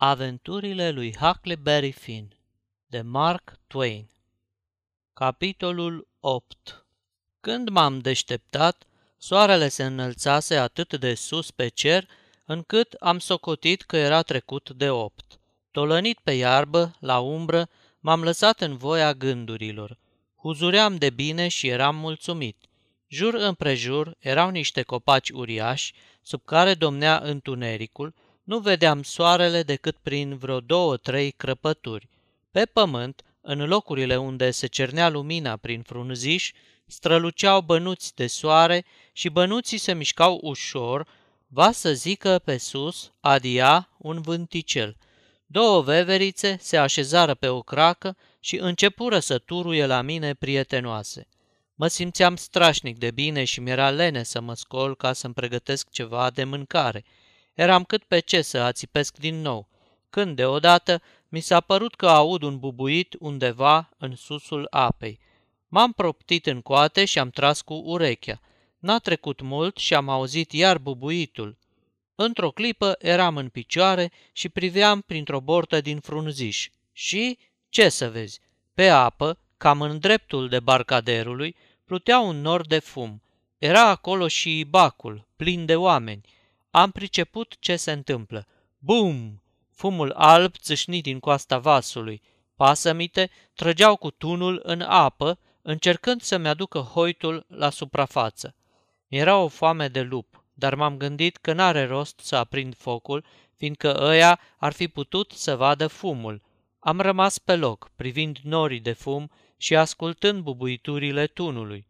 Aventurile lui Huckleberry Finn de Mark Twain Capitolul 8 Când m-am deșteptat, soarele se înălțase atât de sus pe cer, încât am socotit că era trecut de opt. Tolănit pe iarbă, la umbră, m-am lăsat în voia gândurilor. Huzuream de bine și eram mulțumit. Jur împrejur erau niște copaci uriași, sub care domnea întunericul, nu vedeam soarele decât prin vreo două-trei crăpături. Pe pământ, în locurile unde se cernea lumina prin frunziș, străluceau bănuți de soare și bănuții se mișcau ușor, va să zică pe sus, adia, un vânticel. Două veverițe se așezară pe o cracă și începură să turuie la mine prietenoase. Mă simțeam strașnic de bine și mi-era lene să mă scol ca să-mi pregătesc ceva de mâncare – Eram cât pe ce să ațipesc din nou, când deodată mi s-a părut că aud un bubuit undeva în susul apei. M-am proptit în coate și am tras cu urechea. N-a trecut mult și am auzit iar bubuitul. Într-o clipă eram în picioare și priveam printr-o bortă din frunziș. Și, ce să vezi, pe apă, cam în dreptul de barcaderului, plutea un nor de fum. Era acolo și bacul, plin de oameni – am priceput ce se întâmplă. Bum! Fumul alb țâșni din coasta vasului. Pasămite trăgeau cu tunul în apă, încercând să-mi aducă hoitul la suprafață. Era o foame de lup, dar m-am gândit că n-are rost să aprind focul, fiindcă ăia ar fi putut să vadă fumul. Am rămas pe loc, privind norii de fum și ascultând bubuiturile tunului.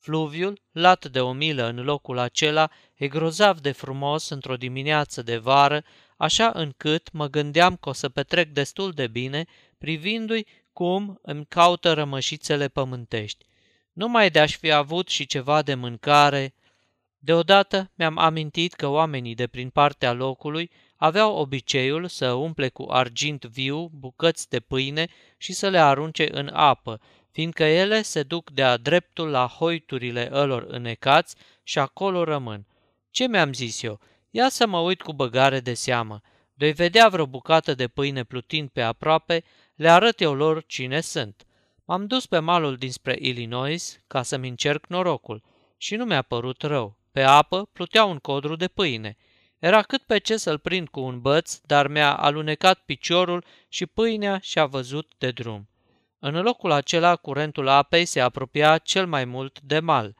Fluviul, lat de o milă în locul acela, e grozav de frumos într-o dimineață de vară, așa încât mă gândeam că o să petrec destul de bine privindu-i cum îmi caută rămășițele pământești. Numai de-aș fi avut și ceva de mâncare. Deodată mi-am amintit că oamenii de prin partea locului aveau obiceiul să umple cu argint viu bucăți de pâine și să le arunce în apă, fiindcă ele se duc de-a dreptul la hoiturile ălor înecați și acolo rămân. Ce mi-am zis eu? Ia să mă uit cu băgare de seamă. Doi vedea vreo bucată de pâine plutind pe aproape, le arăt eu lor cine sunt. M-am dus pe malul dinspre Illinois ca să-mi încerc norocul și nu mi-a părut rău. Pe apă plutea un codru de pâine. Era cât pe ce să-l prind cu un băț, dar mi-a alunecat piciorul și pâinea și-a văzut de drum. În locul acela, curentul apei se apropia cel mai mult de mal.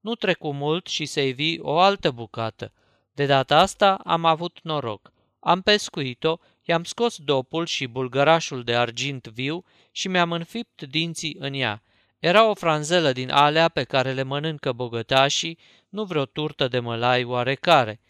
Nu trecu mult și se ivi o altă bucată. De data asta am avut noroc. Am pescuit-o, i-am scos dopul și bulgărașul de argint viu și mi-am înfipt dinții în ea. Era o franzelă din alea pe care le mănâncă bogătașii, nu vreo turtă de mălai oarecare.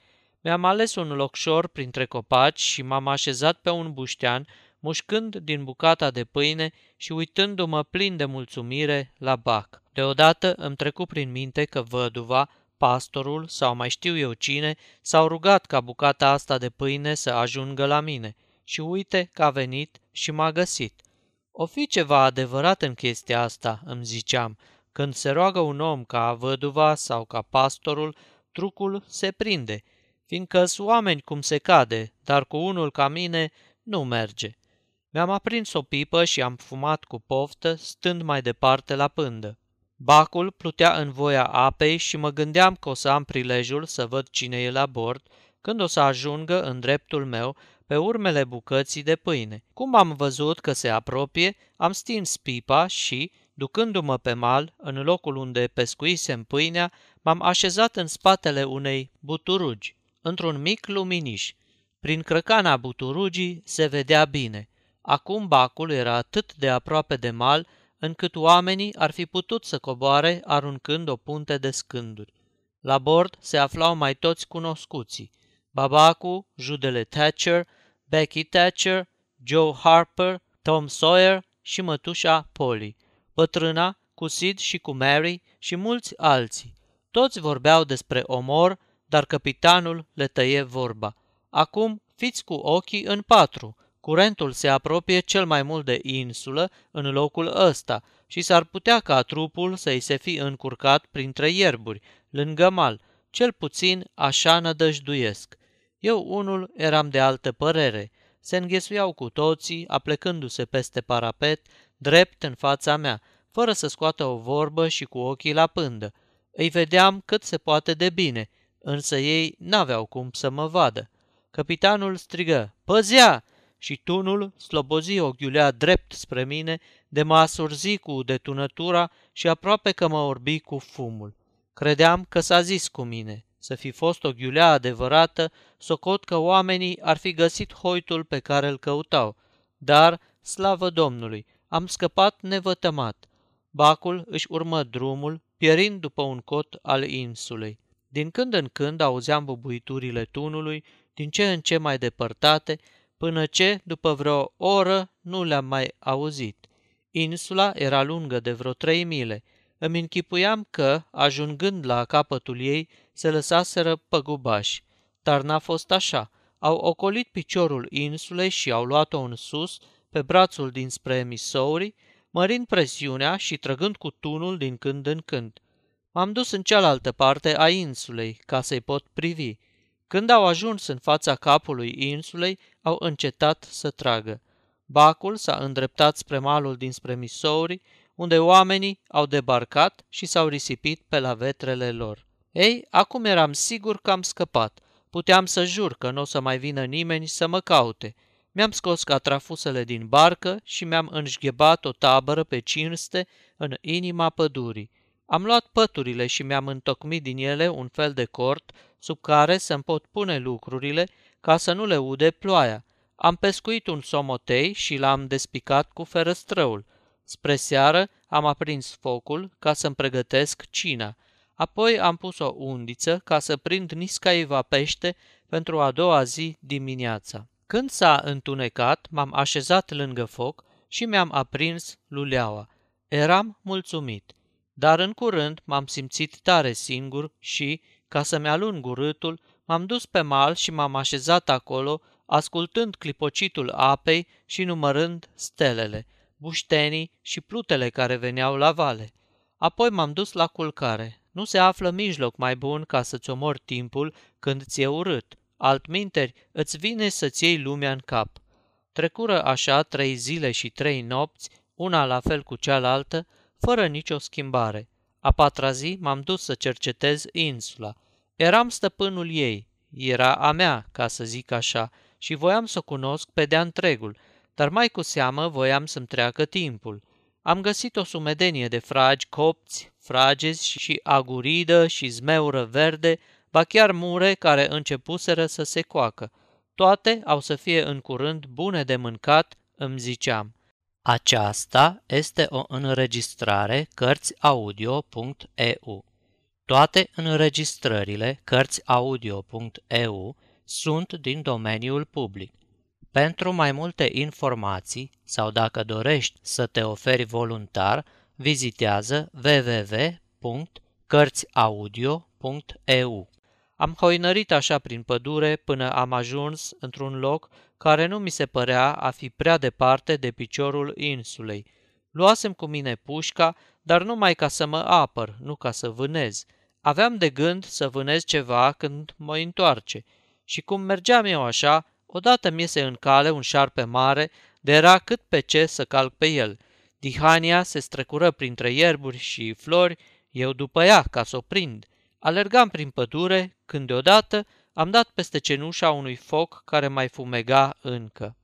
Mi-am ales un locșor printre copaci și m-am așezat pe un buștean mușcând din bucata de pâine și uitându-mă plin de mulțumire la bac. Deodată îmi trecu prin minte că văduva, pastorul sau mai știu eu cine s-au rugat ca bucata asta de pâine să ajungă la mine și uite că a venit și m-a găsit. O fi ceva adevărat în chestia asta, îmi ziceam, când se roagă un om ca văduva sau ca pastorul, trucul se prinde, fiindcă sunt oameni cum se cade, dar cu unul ca mine nu merge. Mi-am aprins o pipă și am fumat cu poftă, stând mai departe la pândă. Bacul plutea în voia apei și mă gândeam că o să am prilejul să văd cine e la bord când o să ajungă în dreptul meu pe urmele bucății de pâine. Cum am văzut că se apropie, am stins pipa și, ducându-mă pe mal, în locul unde pescuisem pâinea, m-am așezat în spatele unei buturugi, într-un mic luminiș. Prin crăcana buturugii se vedea bine – Acum bacul era atât de aproape de mal, încât oamenii ar fi putut să coboare aruncând o punte de scânduri. La bord se aflau mai toți cunoscuții, Babacu, Judele Thatcher, Becky Thatcher, Joe Harper, Tom Sawyer și mătușa Polly, bătrâna, cu Sid și cu Mary și mulți alții. Toți vorbeau despre omor, dar capitanul le tăie vorba. Acum fiți cu ochii în patru, Curentul se apropie cel mai mult de insulă în locul ăsta și s-ar putea ca trupul să-i se fi încurcat printre ierburi, lângă mal, cel puțin așa nădăjduiesc. Eu unul eram de altă părere. se înghesuiau cu toții, aplecându-se peste parapet, drept în fața mea, fără să scoată o vorbă și cu ochii la pândă. Îi vedeam cât se poate de bine, însă ei n-aveau cum să mă vadă. Capitanul strigă, păzea! Și tunul slobozi o ghiulea drept spre mine, de mă surzi cu detunătura și aproape că mă orbi cu fumul. Credeam că s-a zis cu mine. Să fi fost o ghiulea adevărată, socot că oamenii ar fi găsit hoitul pe care îl căutau. Dar, slavă Domnului, am scăpat nevătămat. Bacul își urmă drumul, pierind după un cot al insulei. Din când în când auzeam bubuiturile tunului, din ce în ce mai depărtate, până ce, după vreo oră, nu le-am mai auzit. Insula era lungă de vreo trei mile. Îmi închipuiam că, ajungând la capătul ei, se lăsaseră păgubași. Dar n-a fost așa. Au ocolit piciorul insulei și au luat-o în sus, pe brațul dinspre Missouri, mărind presiunea și trăgând cu tunul din când în când. M-am dus în cealaltă parte a insulei, ca să-i pot privi. Când au ajuns în fața capului insulei, au încetat să tragă. Bacul s-a îndreptat spre malul dinspre Missouri, unde oamenii au debarcat și s-au risipit pe la vetrele lor. Ei, acum eram sigur că am scăpat. Puteam să jur că nu o să mai vină nimeni să mă caute. Mi-am scos catrafusele din barcă și mi-am înșghebat o tabără pe cinste în inima pădurii. Am luat păturile și mi-am întocmit din ele un fel de cort sub care să-mi pot pune lucrurile ca să nu le ude ploaia. Am pescuit un somotei și l-am despicat cu ferăstrăul. Spre seară am aprins focul ca să-mi pregătesc cina. Apoi am pus o undiță ca să prind niscaiva pește pentru a doua zi dimineața. Când s-a întunecat, m-am așezat lângă foc și mi-am aprins luleaua. Eram mulțumit, dar în curând m-am simțit tare singur și, ca să-mi alung urâtul, m-am dus pe mal și m-am așezat acolo, ascultând clipocitul apei și numărând stelele, buștenii și plutele care veneau la vale. Apoi m-am dus la culcare. Nu se află mijloc mai bun ca să-ți omori timpul când ți-e urât. Altminteri, îți vine să-ți iei lumea în cap. Trecură așa trei zile și trei nopți, una la fel cu cealaltă, fără nicio schimbare. A patra zi m-am dus să cercetez insula. Eram stăpânul ei, era a mea, ca să zic așa, și voiam să o cunosc pe de-a întregul, dar mai cu seamă voiam să-mi treacă timpul. Am găsit o sumedenie de fragi copți, fragezi și aguridă și zmeură verde, ba chiar mure care începuseră să se coacă. Toate au să fie în curând bune de mâncat, îmi ziceam. Aceasta este o înregistrare Cărțiaudio.eu. Toate înregistrările Cărțiaudio.eu sunt din domeniul public. Pentru mai multe informații sau dacă dorești să te oferi voluntar, vizitează www.cărțiaudio.eu. Am hoinărit așa prin pădure până am ajuns într-un loc care nu mi se părea a fi prea departe de piciorul insulei. Luasem cu mine pușca, dar numai ca să mă apăr, nu ca să vânez. Aveam de gând să vânez ceva când mă întoarce. Și cum mergeam eu așa, odată mi iese în cale un șarpe mare, de era cât pe ce să calc pe el. Dihania se strecură printre ierburi și flori, eu după ea ca să o prind. Alergam prin pădure, când deodată am dat peste cenușa unui foc care mai fumega încă.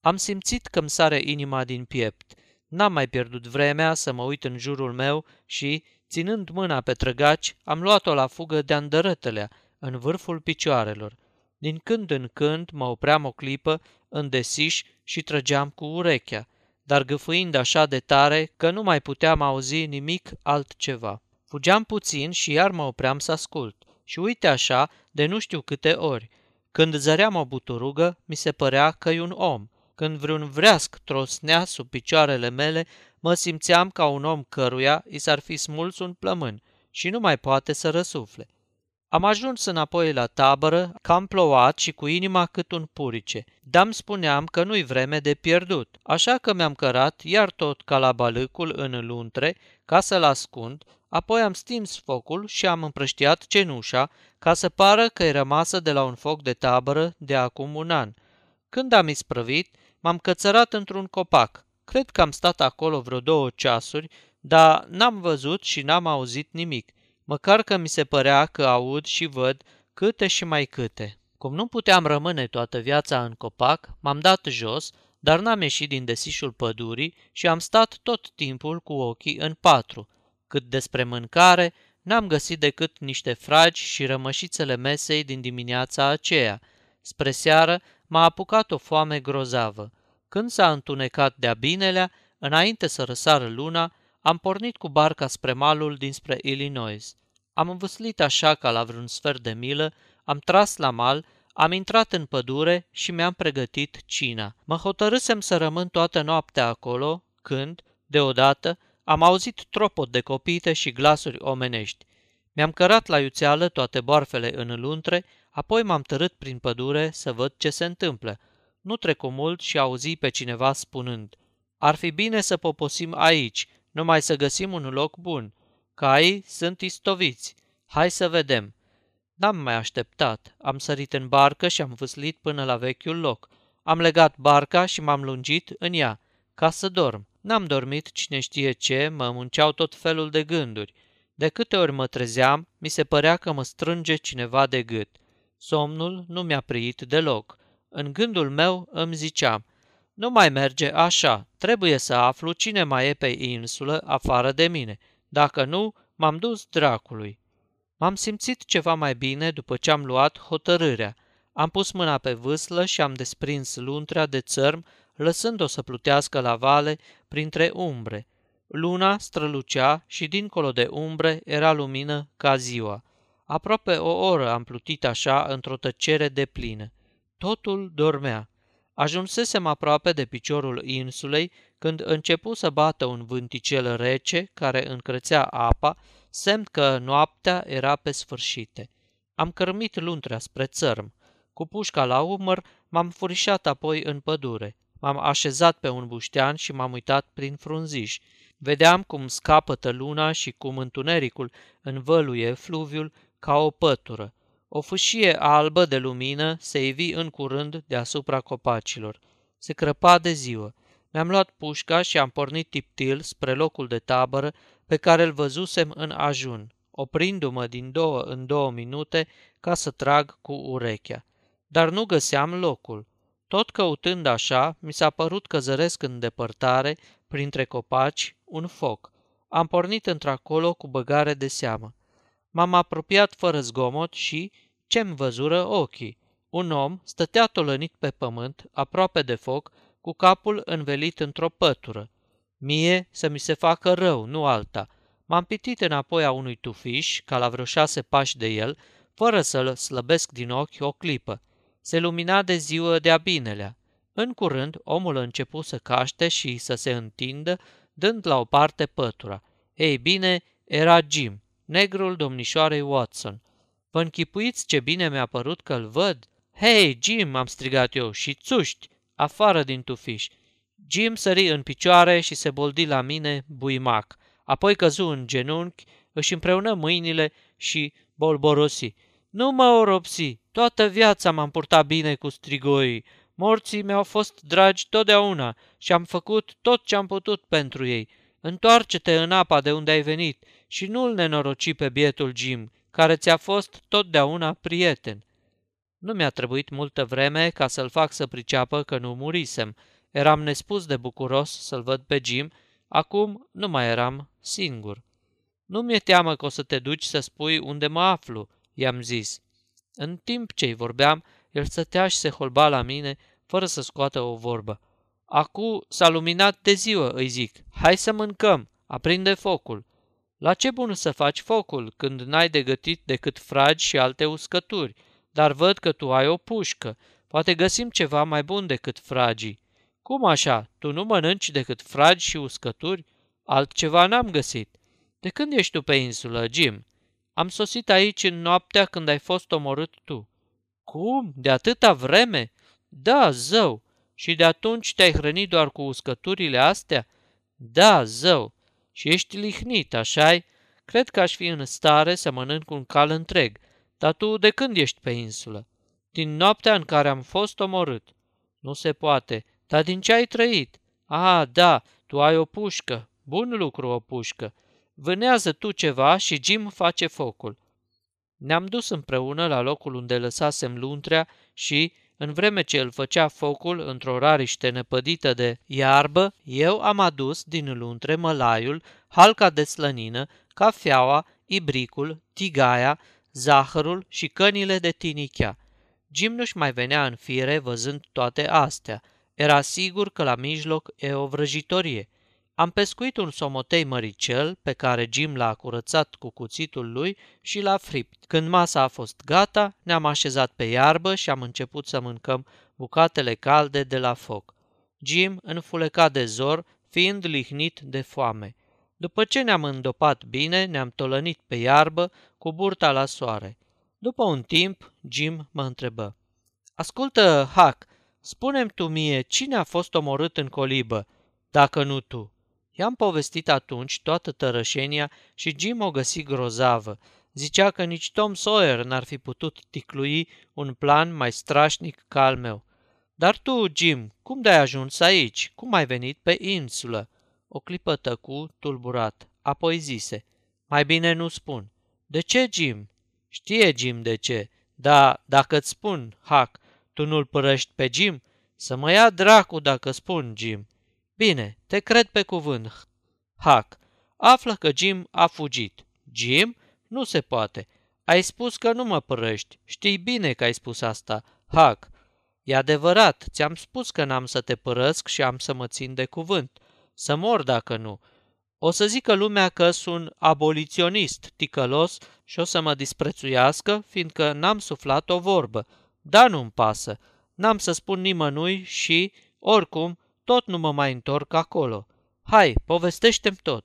Am simțit că îmi sare inima din piept. N-am mai pierdut vremea să mă uit în jurul meu și, ținând mâna pe trăgaci, am luat-o la fugă de andărătălea, în vârful picioarelor. Din când în când mă opream o clipă în desiș și trăgeam cu urechea, dar gâfâind așa de tare că nu mai puteam auzi nimic altceva. Fugeam puțin și iar mă opream să ascult. Și uite așa, de nu știu câte ori. Când zăream o buturugă, mi se părea că e un om. Când vreun vreasc trosnea sub picioarele mele, mă simțeam ca un om căruia i s-ar fi smuls un plămân și nu mai poate să răsufle. Am ajuns înapoi la tabără, cam plouat și cu inima cât un purice. Dar spuneam că nu-i vreme de pierdut, așa că mi-am cărat iar tot calabalâcul în luntre ca să-l ascund, apoi am stins focul și am împrăștiat cenușa ca să pară că e rămasă de la un foc de tabără de acum un an. Când am isprăvit, m-am cățărat într-un copac. Cred că am stat acolo vreo două ceasuri, dar n-am văzut și n-am auzit nimic, măcar că mi se părea că aud și văd câte și mai câte. Cum nu puteam rămâne toată viața în copac, m-am dat jos, dar n-am ieșit din desișul pădurii și am stat tot timpul cu ochii în patru. Cât despre mâncare, n-am găsit decât niște fragi și rămășițele mesei din dimineața aceea. Spre seară m-a apucat o foame grozavă. Când s-a întunecat de-a binelea, înainte să răsară luna, am pornit cu barca spre malul dinspre Illinois. Am învăslit așa ca la vreun sfert de milă, am tras la mal, am intrat în pădure și mi-am pregătit cina. Mă hotărâsem să rămân toată noaptea acolo, când, deodată, am auzit tropot de copite și glasuri omenești. Mi-am cărat la iuțeală toate boarfele în luntre, apoi m-am tărât prin pădure să văd ce se întâmplă. Nu trecu mult și auzi pe cineva spunând, Ar fi bine să poposim aici, numai să găsim un loc bun. Caii sunt istoviți. Hai să vedem. N-am mai așteptat. Am sărit în barcă și am vâslit până la vechiul loc. Am legat barca și m-am lungit în ea, ca să dorm. N-am dormit cine știe ce, mă munceau tot felul de gânduri. De câte ori mă trezeam, mi se părea că mă strânge cineva de gât. Somnul nu mi-a priit deloc. În gândul meu îmi ziceam, nu mai merge așa, trebuie să aflu cine mai e pe insulă afară de mine. Dacă nu, m-am dus dracului. M-am simțit ceva mai bine după ce am luat hotărârea. Am pus mâna pe vâslă și am desprins luntrea de țărm, lăsând-o să plutească la vale printre umbre. Luna strălucea și dincolo de umbre era lumină ca ziua. Aproape o oră am plutit așa într-o tăcere de plină. Totul dormea. Ajunsesem aproape de piciorul insulei când începu să bată un vânticel rece care încrețea apa, semn că noaptea era pe sfârșite. Am cărmit luntrea spre țărm. Cu pușca la umăr, m-am furișat apoi în pădure. M-am așezat pe un buștean și m-am uitat prin frunziș. Vedeam cum scapătă luna și cum întunericul învăluie fluviul ca o pătură. O fâșie albă de lumină se ivi în curând deasupra copacilor. Se crăpa de ziua. Mi-am luat pușca și am pornit tiptil spre locul de tabără pe care îl văzusem în ajun, oprindu-mă din două în două minute ca să trag cu urechea. Dar nu găseam locul. Tot căutând așa, mi s-a părut că zăresc în depărtare, printre copaci, un foc. Am pornit într-acolo cu băgare de seamă. M-am apropiat fără zgomot și, ce-mi văzură ochii? Un om stătea tolănit pe pământ, aproape de foc, cu capul învelit într-o pătură. Mie să mi se facă rău, nu alta. M-am pitit înapoi a unui tufiș, ca la vreo șase pași de el, fără să-l slăbesc din ochi o clipă. Se lumina de ziua de-a binelea. În curând, omul a început să caște și să se întindă, dând la o parte pătura. Ei bine, era Jim, negrul domnișoarei Watson. Vă închipuiți ce bine mi-a părut că-l văd? Hei, Jim!" am strigat eu și țuști, afară din tufiș. Jim sări în picioare și se boldi la mine buimac. Apoi căzu în genunchi, își împreună mâinile și bolborosi. Nu mă oropsi, toată viața m-am purtat bine cu strigoii. Morții mi-au fost dragi totdeauna și am făcut tot ce am putut pentru ei. Întoarce-te în apa de unde ai venit și nu-l nenoroci pe bietul Jim, care ți-a fost totdeauna prieten. Nu mi-a trebuit multă vreme ca să-l fac să priceapă că nu murisem. Eram nespus de bucuros să-l văd pe Jim, acum nu mai eram singur. Nu mi-e teamă că o să te duci să spui unde mă aflu, i-am zis. În timp ce-i vorbeam, el stătea și se holba la mine, fără să scoată o vorbă. Acu s-a luminat de ziua, îi zic. Hai să mâncăm, aprinde focul. La ce bun să faci focul când n-ai de gătit decât fragi și alte uscături? Dar văd că tu ai o pușcă. Poate găsim ceva mai bun decât fragii. Cum așa? Tu nu mănânci decât fragi și uscături? Altceva n-am găsit. De când ești tu pe insulă, Jim? Am sosit aici în noaptea când ai fost omorât tu. Cum? De atâta vreme? Da, zău. Și de atunci te-ai hrănit doar cu uscăturile astea? Da, zău. Și ești lihnit, așa Cred că aș fi în stare să mănânc un cal întreg. Dar tu de când ești pe insulă? Din noaptea în care am fost omorât. Nu se poate. Dar din ce ai trăit? Ah, da, tu ai o pușcă. Bun lucru o pușcă. Vânează tu ceva și Jim face focul. Ne-am dus împreună la locul unde lăsasem luntrea și, în vreme ce îl făcea focul într-o rariște năpădită de iarbă, eu am adus din luntre mălaiul, halca de slănină, cafeaua, ibricul, tigaia, zahărul și cănile de tinichea. Jim nu-și mai venea în fire văzând toate astea. Era sigur că la mijloc e o vrăjitorie. Am pescuit un somotei măricel pe care Jim l-a curățat cu cuțitul lui și l-a fript. Când masa a fost gata, ne-am așezat pe iarbă și am început să mâncăm bucatele calde de la foc. Jim înfuleca de zor, fiind lihnit de foame. După ce ne-am îndopat bine, ne-am tolănit pe iarbă cu burta la soare. După un timp, Jim mă întrebă. Ascultă, Hac, spune tu mie cine a fost omorât în colibă, dacă nu tu. I-am povestit atunci toată tărășenia și Jim o găsi grozavă. Zicea că nici Tom Sawyer n-ar fi putut ticlui un plan mai strașnic ca al meu. Dar tu, Jim, cum de-ai ajuns aici? Cum ai venit pe insulă? O clipă tăcu, tulburat. Apoi zise, mai bine nu spun. De ce, Jim? Știe Jim de ce. Da, dacă îți spun, Hac, tu nu-l părăști pe Jim? Să mă ia dracu dacă spun, Jim. Bine, te cred pe cuvânt. Hac, află că Jim a fugit. Jim? Nu se poate. Ai spus că nu mă părăști. Știi bine că ai spus asta. Hac, e adevărat, ți-am spus că n-am să te părăsc și am să mă țin de cuvânt. Să mor dacă nu. O să zică lumea că sunt aboliționist, ticălos și o să mă disprețuiască, fiindcă n-am suflat o vorbă. Da, nu-mi pasă. N-am să spun nimănui și, oricum, tot nu mă mai întorc acolo. Hai, povestește-mi tot.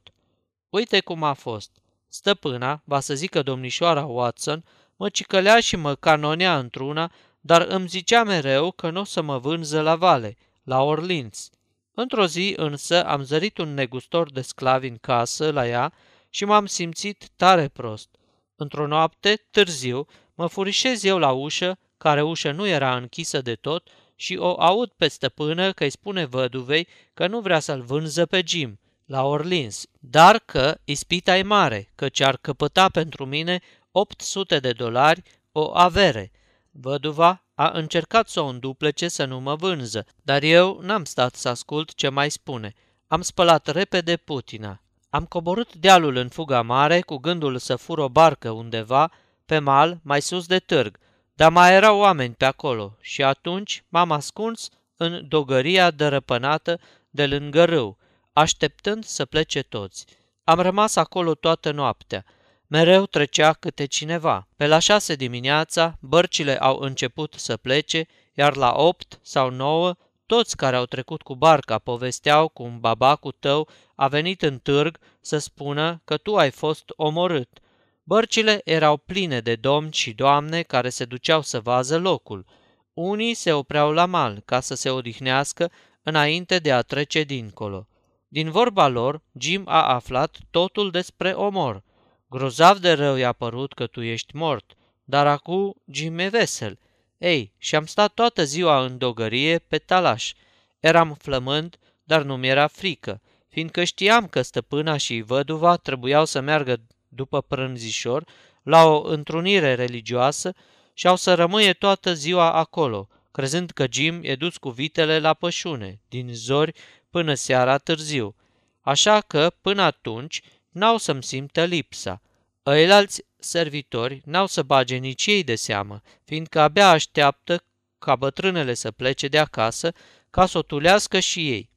Uite cum a fost. Stăpâna, va să zică domnișoara Watson, mă cicălea și mă canonea într-una, dar îmi zicea mereu că nu o să mă vânză la vale, la Orleans. Într-o zi însă am zărit un negustor de sclavi în casă la ea și m-am simțit tare prost. Într-o noapte, târziu, mă furișez eu la ușă, care ușă nu era închisă de tot, și o aud pe stăpână că îi spune văduvei că nu vrea să-l vânză pe Jim la Orleans, dar că ispita e mare, că ce-ar căpăta pentru mine 800 de dolari o avere. Văduva a încercat să o înduplece să nu mă vânză, dar eu n-am stat să ascult ce mai spune. Am spălat repede putina. Am coborât dealul în fuga mare cu gândul să fur o barcă undeva, pe mal, mai sus de târg, dar mai erau oameni pe acolo și atunci m-am ascuns în dogăria dărăpânată de lângă râu, așteptând să plece toți. Am rămas acolo toată noaptea. Mereu trecea câte cineva. Pe la șase dimineața, bărcile au început să plece, iar la opt sau nouă, toți care au trecut cu barca povesteau cum babacul tău a venit în târg să spună că tu ai fost omorât. Bărcile erau pline de domni și doamne care se duceau să vază locul. Unii se opreau la mal ca să se odihnească înainte de a trece dincolo. Din vorba lor, Jim a aflat totul despre omor – Grozav de rău i-a părut că tu ești mort, dar acum Jim e vesel. Ei, și am stat toată ziua în dogărie pe talaș. Eram flămând, dar nu mi-era frică, fiindcă știam că stăpâna și văduva trebuiau să meargă după prânzișor la o întrunire religioasă și au să rămâie toată ziua acolo, crezând că Jim e dus cu vitele la pășune, din zori până seara târziu. Așa că, până atunci, n-au să-mi simtă lipsa. Ăilalți servitori n-au să bage nici ei de seamă, fiindcă abia așteaptă ca bătrânele să plece de acasă ca să o tulească și ei.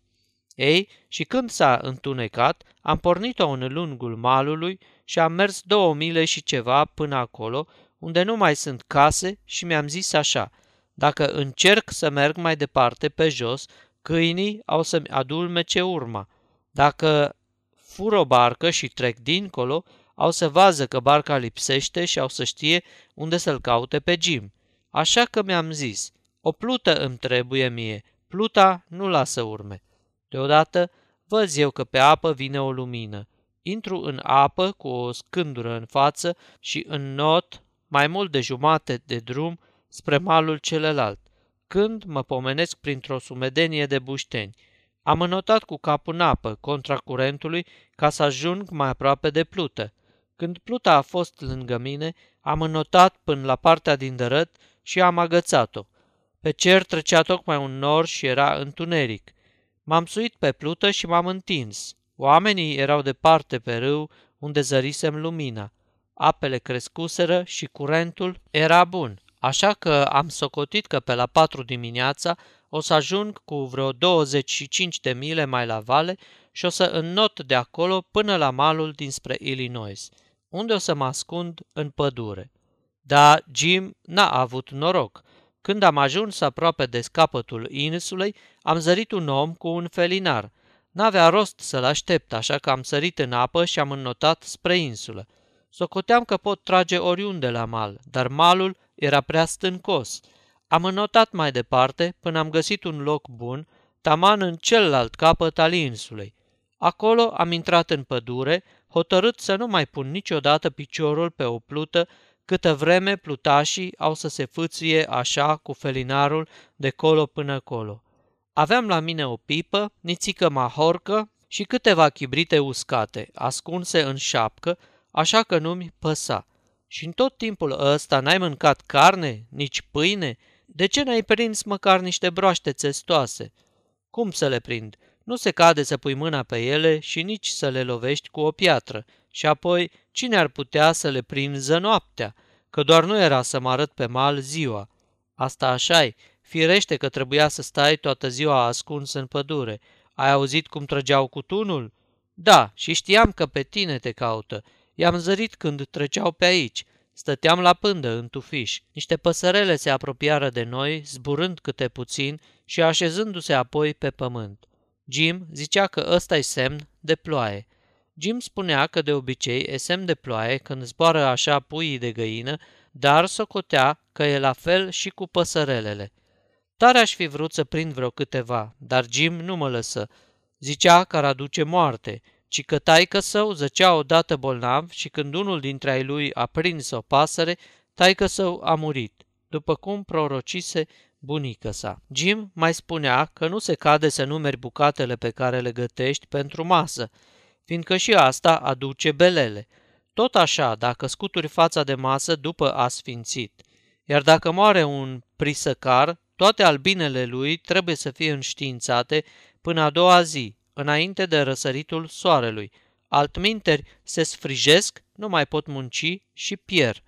Ei, și când s-a întunecat, am pornit-o în lungul malului și am mers două mile și ceva până acolo, unde nu mai sunt case și mi-am zis așa, dacă încerc să merg mai departe pe jos, câinii au să-mi adulmece urma. Dacă fur o barcă și trec dincolo, au să vază că barca lipsește și au să știe unde să-l caute pe Jim. Așa că mi-am zis, o plută îmi trebuie mie, pluta nu lasă urme. Deodată văz eu că pe apă vine o lumină. Intru în apă cu o scândură în față și în not mai mult de jumate de drum spre malul celălalt. când mă pomenesc printr-o sumedenie de bușteni. Am înotat cu capul în apă, contra curentului, ca să ajung mai aproape de plută. Când pluta a fost lângă mine, am înotat până la partea din dărăt și am agățat-o. Pe cer trecea tocmai un nor și era întuneric. M-am suit pe plută și m-am întins. Oamenii erau departe pe râu, unde zărisem lumina. Apele crescuseră și curentul era bun, așa că am socotit că pe la patru dimineața o să ajung cu vreo 25 de mile mai la vale și o să înnot de acolo până la malul dinspre Illinois, unde o să mă ascund în pădure. Dar Jim n-a avut noroc. Când am ajuns aproape de scapătul insulei, am zărit un om cu un felinar. N-avea rost să-l aștept, așa că am sărit în apă și am înnotat spre insulă. Socoteam că pot trage oriunde la mal, dar malul era prea stâncos. Am înnotat mai departe până am găsit un loc bun, taman în celălalt capăt al insulei. Acolo am intrat în pădure, hotărât să nu mai pun niciodată piciorul pe o plută câtă vreme plutașii au să se fâție așa cu felinarul de colo până colo. Aveam la mine o pipă, nițică mahorcă și câteva chibrite uscate, ascunse în șapcă, așa că nu-mi păsa. Și în tot timpul ăsta n-ai mâncat carne, nici pâine? De ce n-ai prins măcar niște broaște țestoase? Cum să le prind? Nu se cade să pui mâna pe ele și nici să le lovești cu o piatră. Și apoi, cine ar putea să le prinză noaptea? Că doar nu era să mă arăt pe mal ziua. Asta așa Firește că trebuia să stai toată ziua ascuns în pădure. Ai auzit cum trăgeau cu tunul? Da, și știam că pe tine te caută. I-am zărit când treceau pe aici. Stăteam la pândă în tufiș. Niște păsărele se apropiară de noi, zburând câte puțin și așezându-se apoi pe pământ. Jim zicea că ăsta e semn de ploaie. Jim spunea că de obicei e semn de ploaie când zboară așa puii de găină, dar socotea că e la fel și cu păsărelele. Tare aș fi vrut să prind vreo câteva, dar Jim nu mă lăsă. Zicea că ar aduce moarte, ci că taică său zăcea odată bolnav și când unul dintre ai lui a prins o pasăre, taică său a murit, după cum prorocise bunică sa. Jim mai spunea că nu se cade să numeri bucatele pe care le gătești pentru masă, fiindcă și asta aduce belele. Tot așa, dacă scuturi fața de masă după a sfințit. Iar dacă moare un prisăcar, toate albinele lui trebuie să fie înștiințate până a doua zi, înainte de răsăritul soarelui. Altminteri se sfrijesc, nu mai pot munci și pierd.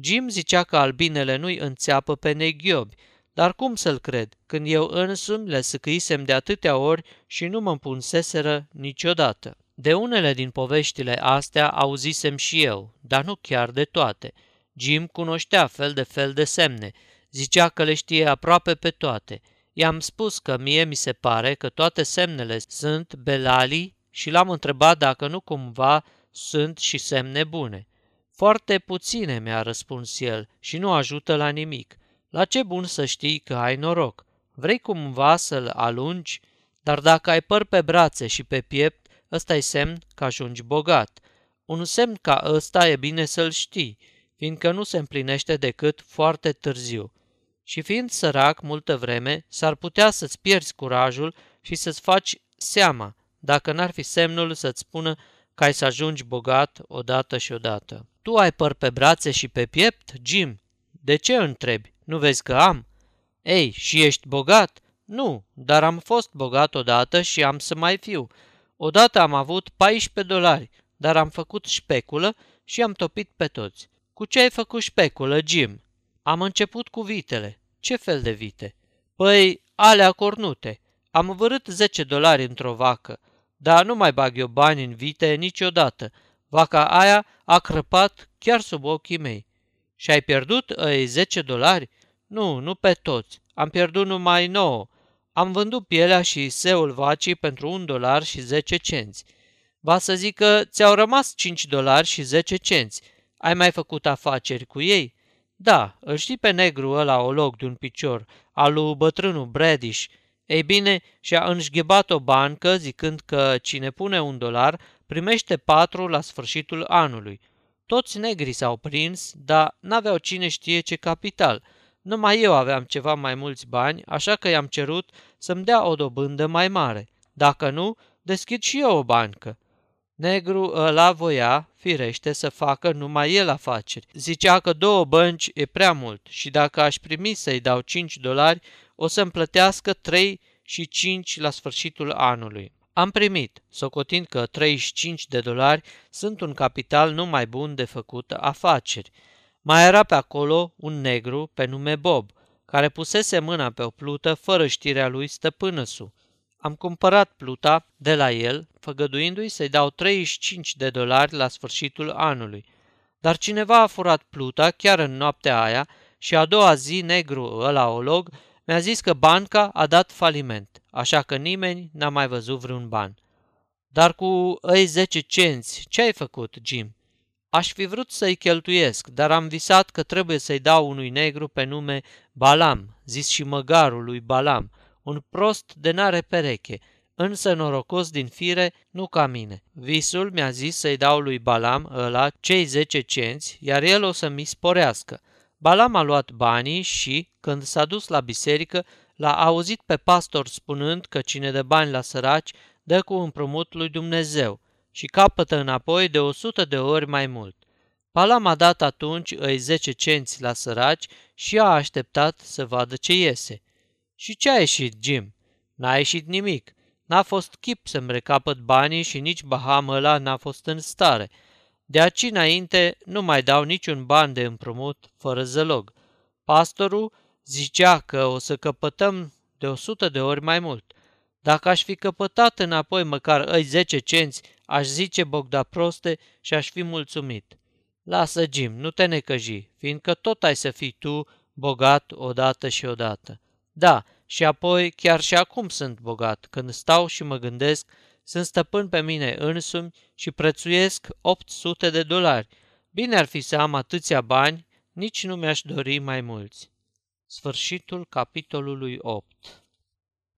Jim zicea că albinele nu-i înțeapă pe neghiobi, dar cum să-l cred, când eu însumi le săcâisem de atâtea ori și nu mă împunseseră niciodată? De unele din poveștile astea auzisem și eu, dar nu chiar de toate. Jim cunoștea fel de fel de semne, zicea că le știe aproape pe toate. I-am spus că mie mi se pare că toate semnele sunt belali și l-am întrebat dacă nu cumva sunt și semne bune. Foarte puține, mi-a răspuns el, și nu ajută la nimic. La ce bun să știi că ai noroc? Vrei cumva să-l alungi? Dar dacă ai păr pe brațe și pe piept, ăsta e semn că ajungi bogat. Un semn ca ăsta e bine să-l știi, fiindcă nu se împlinește decât foarte târziu. Și fiind sărac multă vreme, s-ar putea să-ți pierzi curajul și să-ți faci seama, dacă n-ar fi semnul să-ți spună că ai să ajungi bogat odată și odată. Tu ai păr pe brațe și pe piept, Jim? De ce întrebi? Nu vezi că am? Ei, și ești bogat? Nu, dar am fost bogat odată și am să mai fiu. Odată am avut 14 dolari, dar am făcut șpeculă și am topit pe toți. Cu ce ai făcut șpeculă, Jim? Am început cu vitele. Ce fel de vite? Păi, alea cornute. Am vărât 10 dolari într-o vacă, dar nu mai bag eu bani în vite niciodată. Vaca aia a crăpat chiar sub ochii mei. Și ai pierdut ei 10 dolari? Nu, nu pe toți. Am pierdut numai 9. Am vândut pielea și seul vacii pentru un dolar și 10 cenți. Va să zic că ți-au rămas 5 dolari și 10 cenți. Ai mai făcut afaceri cu ei? Da, îl știi pe negru ăla olog de un picior, al lui bătrânul Bradish. Ei bine, și-a înșghebat o bancă zicând că cine pune un dolar primește patru la sfârșitul anului. Toți negrii s-au prins, dar n-aveau cine știe ce capital. numai eu aveam ceva mai mulți bani, așa că i-am cerut să-mi dea o dobândă mai mare. Dacă nu, deschid și eu o bancă. Negru ăla voia, firește, să facă numai el afaceri. Zicea că două bănci e prea mult și dacă aș primi să-i dau 5 dolari, o să-mi plătească 3 și 5 la sfârșitul anului. Am primit, socotind că 35 de dolari sunt un capital numai bun de făcut afaceri. Mai era pe acolo un negru pe nume Bob, care pusese mâna pe o plută fără știrea lui stăpânăsu. Am cumpărat pluta de la el, făgăduindu-i să-i dau 35 de dolari la sfârșitul anului. Dar cineva a furat pluta chiar în noaptea aia și a doua zi negru ăla olog mi-a zis că banca a dat faliment, așa că nimeni n-a mai văzut vreun ban. Dar cu ei 10 cenți, ce ai făcut, Jim? Aș fi vrut să-i cheltuiesc, dar am visat că trebuie să-i dau unui negru pe nume Balam, zis și măgarul lui Balam, un prost de n-are pereche, însă norocos din fire, nu ca mine. Visul mi-a zis să-i dau lui Balam ăla cei 10 cenți, iar el o să mi sporească. Balam a luat banii și, când s-a dus la biserică, l-a auzit pe pastor spunând că cine dă bani la săraci dă cu împrumut lui Dumnezeu și capătă înapoi de o sută de ori mai mult. Balam a dat atunci îi zece cenți la săraci și a așteptat să vadă ce iese. Și ce a ieșit, Jim? N-a ieșit nimic. N-a fost chip să-mi recapăt banii și nici Baham ăla n-a fost în stare. De aici înainte nu mai dau niciun ban de împrumut fără zălog. Pastorul zicea că o să căpătăm de o sută de ori mai mult. Dacă aș fi căpătat înapoi măcar îi zece cenți, aș zice Bogda proste și aș fi mulțumit. Lasă, Jim, nu te necăji, fiindcă tot ai să fii tu bogat odată și odată. Da, și apoi chiar și acum sunt bogat, când stau și mă gândesc, sunt stăpân pe mine însumi și prețuiesc 800 de dolari. Bine ar fi să am atâția bani, nici nu mi-aș dori mai mulți. Sfârșitul capitolului 8